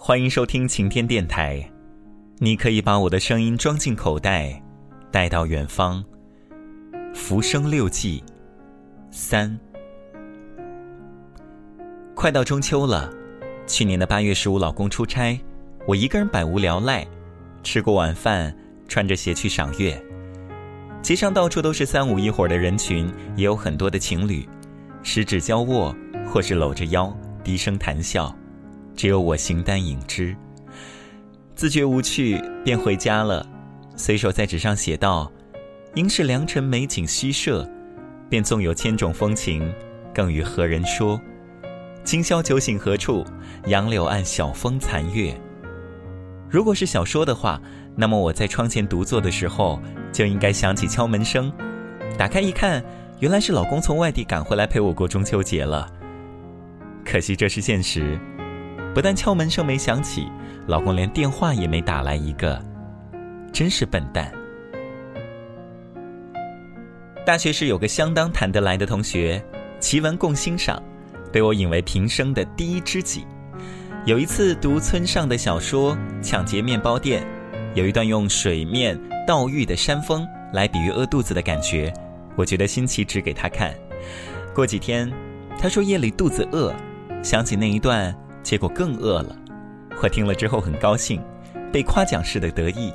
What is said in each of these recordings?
欢迎收听晴天电台。你可以把我的声音装进口袋，带到远方。浮生六记三，快到中秋了。去年的八月十五，老公出差，我一个人百无聊赖，吃过晚饭，穿着鞋去赏月。街上到处都是三五一伙的人群，也有很多的情侣，十指交握，或是搂着腰，低声谈笑。只有我形单影只，自觉无趣，便回家了。随手在纸上写道：“应是良辰美景虚设，便纵有千种风情，更与何人说？今宵酒醒何处？杨柳岸，晓风残月。”如果是小说的话，那么我在窗前独坐的时候，就应该响起敲门声。打开一看，原来是老公从外地赶回来陪我过中秋节了。可惜这是现实。不但敲门声没响起，老公连电话也没打来一个，真是笨蛋。大学时有个相当谈得来的同学，奇文共欣赏，被我引为平生的第一知己。有一次读村上的小说《抢劫面包店》，有一段用水面倒玉的山峰来比喻饿肚子的感觉，我觉得新奇，指给他看。过几天，他说夜里肚子饿，想起那一段。结果更饿了，我听了之后很高兴，被夸奖似的得意。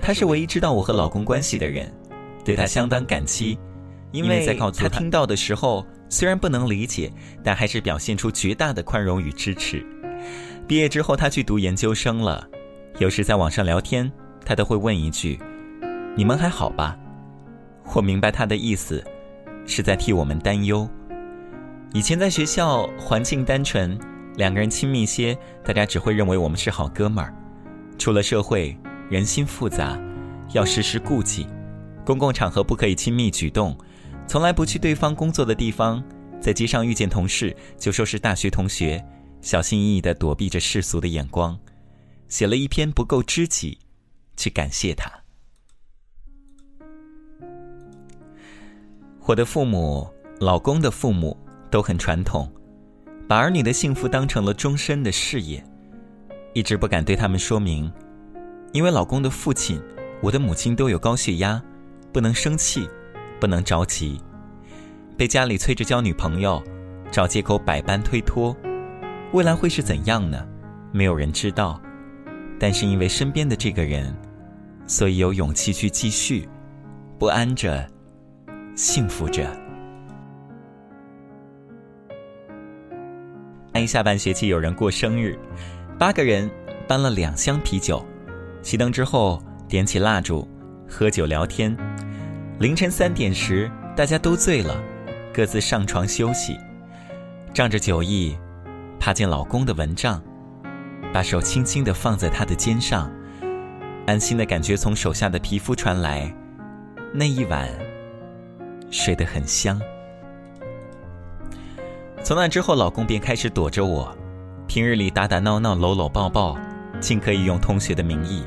他是唯一知道我和老公关系的人，对他相当感激，因为在告诉他听到的时候，虽然不能理解，但还是表现出绝大的宽容与支持。毕业之后，他去读研究生了，有时在网上聊天，他都会问一句：“你们还好吧？”我明白他的意思，是在替我们担忧。以前在学校，环境单纯。两个人亲密些，大家只会认为我们是好哥们儿。出了社会，人心复杂，要时时顾忌。公共场合不可以亲密举动，从来不去对方工作的地方。在街上遇见同事，就说是大学同学，小心翼翼地躲避着世俗的眼光。写了一篇不够知己，去感谢他。我的父母，老公的父母都很传统。把儿女的幸福当成了终身的事业，一直不敢对他们说明，因为老公的父亲、我的母亲都有高血压，不能生气，不能着急，被家里催着交女朋友，找借口百般推脱，未来会是怎样呢？没有人知道，但是因为身边的这个人，所以有勇气去继续，不安着，幸福着。下半学期有人过生日，八个人搬了两箱啤酒，熄灯之后点起蜡烛，喝酒聊天。凌晨三点时，大家都醉了，各自上床休息。仗着酒意，爬进老公的蚊帐，把手轻轻地放在他的肩上，安心的感觉从手下的皮肤传来。那一晚，睡得很香。从那之后，老公便开始躲着我，平日里打打闹闹、搂搂抱抱，尽可以用同学的名义。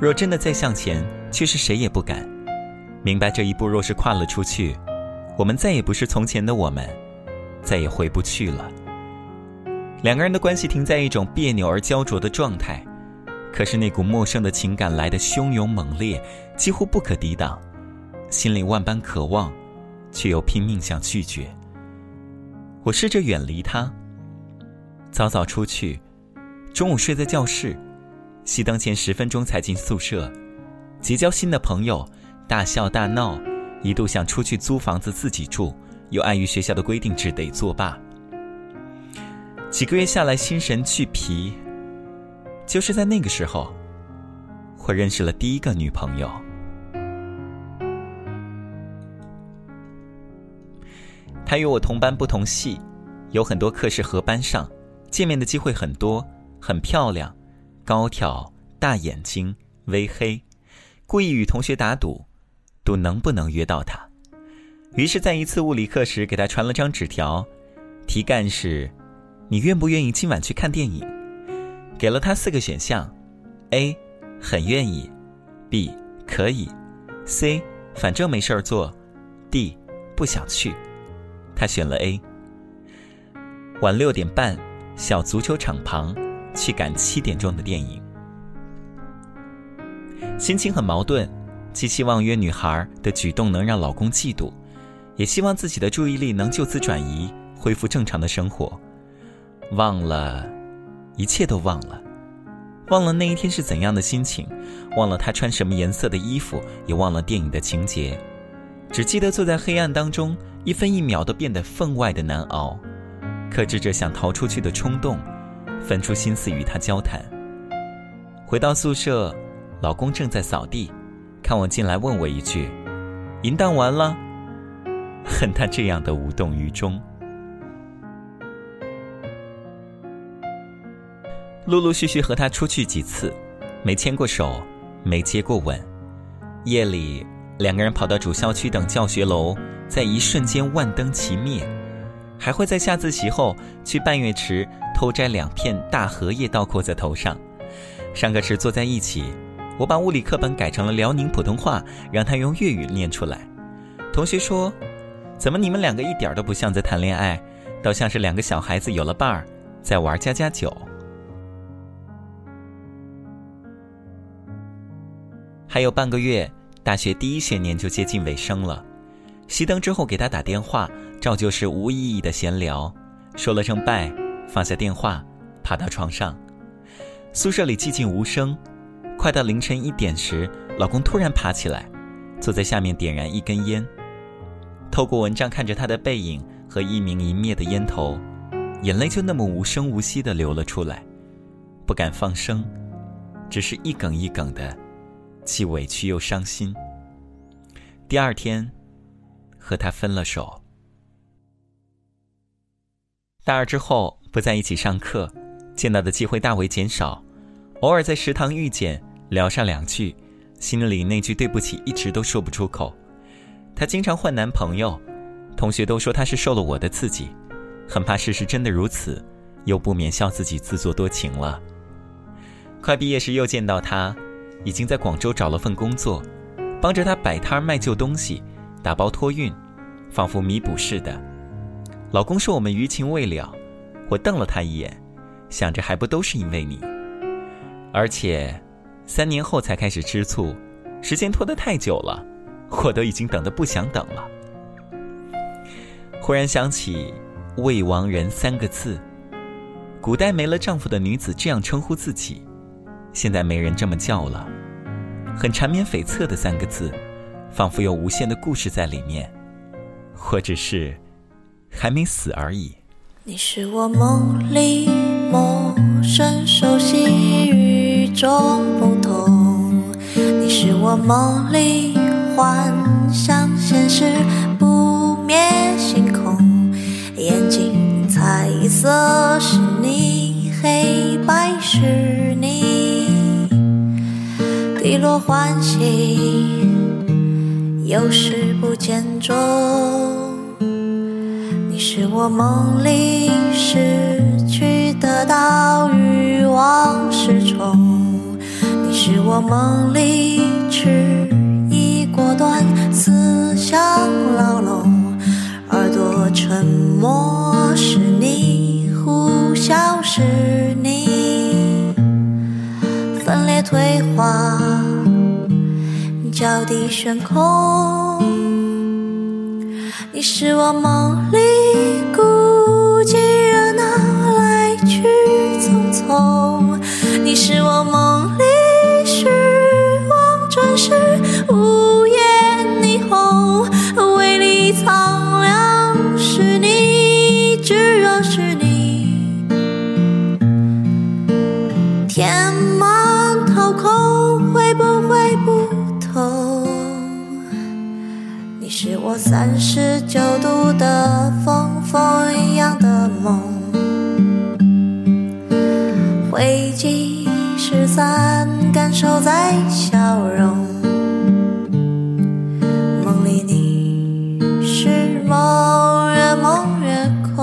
若真的再向前，却是谁也不敢。明白这一步若是跨了出去，我们再也不是从前的我们，再也回不去了。两个人的关系停在一种别扭而焦灼的状态，可是那股陌生的情感来的汹涌猛烈，几乎不可抵挡，心里万般渴望，却又拼命想拒绝。我试着远离他，早早出去，中午睡在教室，熄灯前十分钟才进宿舍，结交新的朋友，大笑大闹，一度想出去租房子自己住，又碍于学校的规定只得作罢。几个月下来，心神俱疲。就是在那个时候，我认识了第一个女朋友。他与我同班不同系，有很多课是合班上，见面的机会很多，很漂亮，高挑，大眼睛，微黑，故意与同学打赌，赌能不能约到他。于是，在一次物理课时，给他传了张纸条，题干是：“你愿不愿意今晚去看电影？”给了他四个选项：A，很愿意；B，可以；C，反正没事儿做；D，不想去。他选了 A。晚六点半，小足球场旁，去赶七点钟的电影。心情很矛盾，既希望约女孩的举动能让老公嫉妒，也希望自己的注意力能就此转移，恢复正常的生活。忘了，一切都忘了，忘了那一天是怎样的心情，忘了他穿什么颜色的衣服，也忘了电影的情节，只记得坐在黑暗当中，一分一秒都变得分外的难熬，克制着想逃出去的冲动，分出心思与他交谈。回到宿舍。老公正在扫地，看我进来，问我一句：“淫荡完了？” 恨他这样的无动于衷。陆陆续续和他出去几次，没牵过手，没接过吻。夜里，两个人跑到主校区等教学楼，在一瞬间万灯齐灭，还会在下自习后去半月池偷摘两片大荷叶倒扣在头上。上课时坐在一起。我把物理课本改成了辽宁普通话，让他用粤语念出来。同学说：“怎么你们两个一点都不像在谈恋爱，倒像是两个小孩子有了伴儿，在玩家家酒。”还有半个月，大学第一学年就接近尾声了。熄灯之后给他打电话，照旧是无意义的闲聊，说了声拜，放下电话，爬到床上。宿舍里寂静无声。快到凌晨一点时，老公突然爬起来，坐在下面点燃一根烟。透过蚊帐看着他的背影和一明一灭的烟头，眼泪就那么无声无息地流了出来，不敢放声，只是一哽一哽的，既委屈又伤心。第二天，和他分了手。大二之后不在一起上课，见到的机会大为减少，偶尔在食堂遇见。聊上两句，心里那句对不起一直都说不出口。她经常换男朋友，同学都说她是受了我的刺激，很怕事实真的如此，又不免笑自己自作多情了。快毕业时又见到她，已经在广州找了份工作，帮着她摆摊卖旧东西，打包托运，仿佛弥补似的。老公说我们余情未了，我瞪了他一眼，想着还不都是因为你，而且。三年后才开始吃醋，时间拖得太久了，我都已经等得不想等了。忽然想起“未亡人”三个字，古代没了丈夫的女子这样称呼自己，现在没人这么叫了，很缠绵悱恻的三个字，仿佛有无限的故事在里面，或者是还没死而已。你是我梦里陌生熟悉。与众不同，你是我梦里幻想，现实不灭星空。眼睛彩色是低落欢喜，有时不见踪。你是我梦里失去得到欲望失重。是我梦里迟疑果断，思想牢笼，耳朵沉默是你，呼啸是你，分裂退化，地悬空。你是我梦里孤寂热闹，来去匆匆。你是我梦里。虚妄真实无三十九度的风风一样的梦。汇集失散感受在笑容。梦里你是梦越梦越空？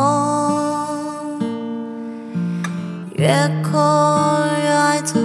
越空越爱做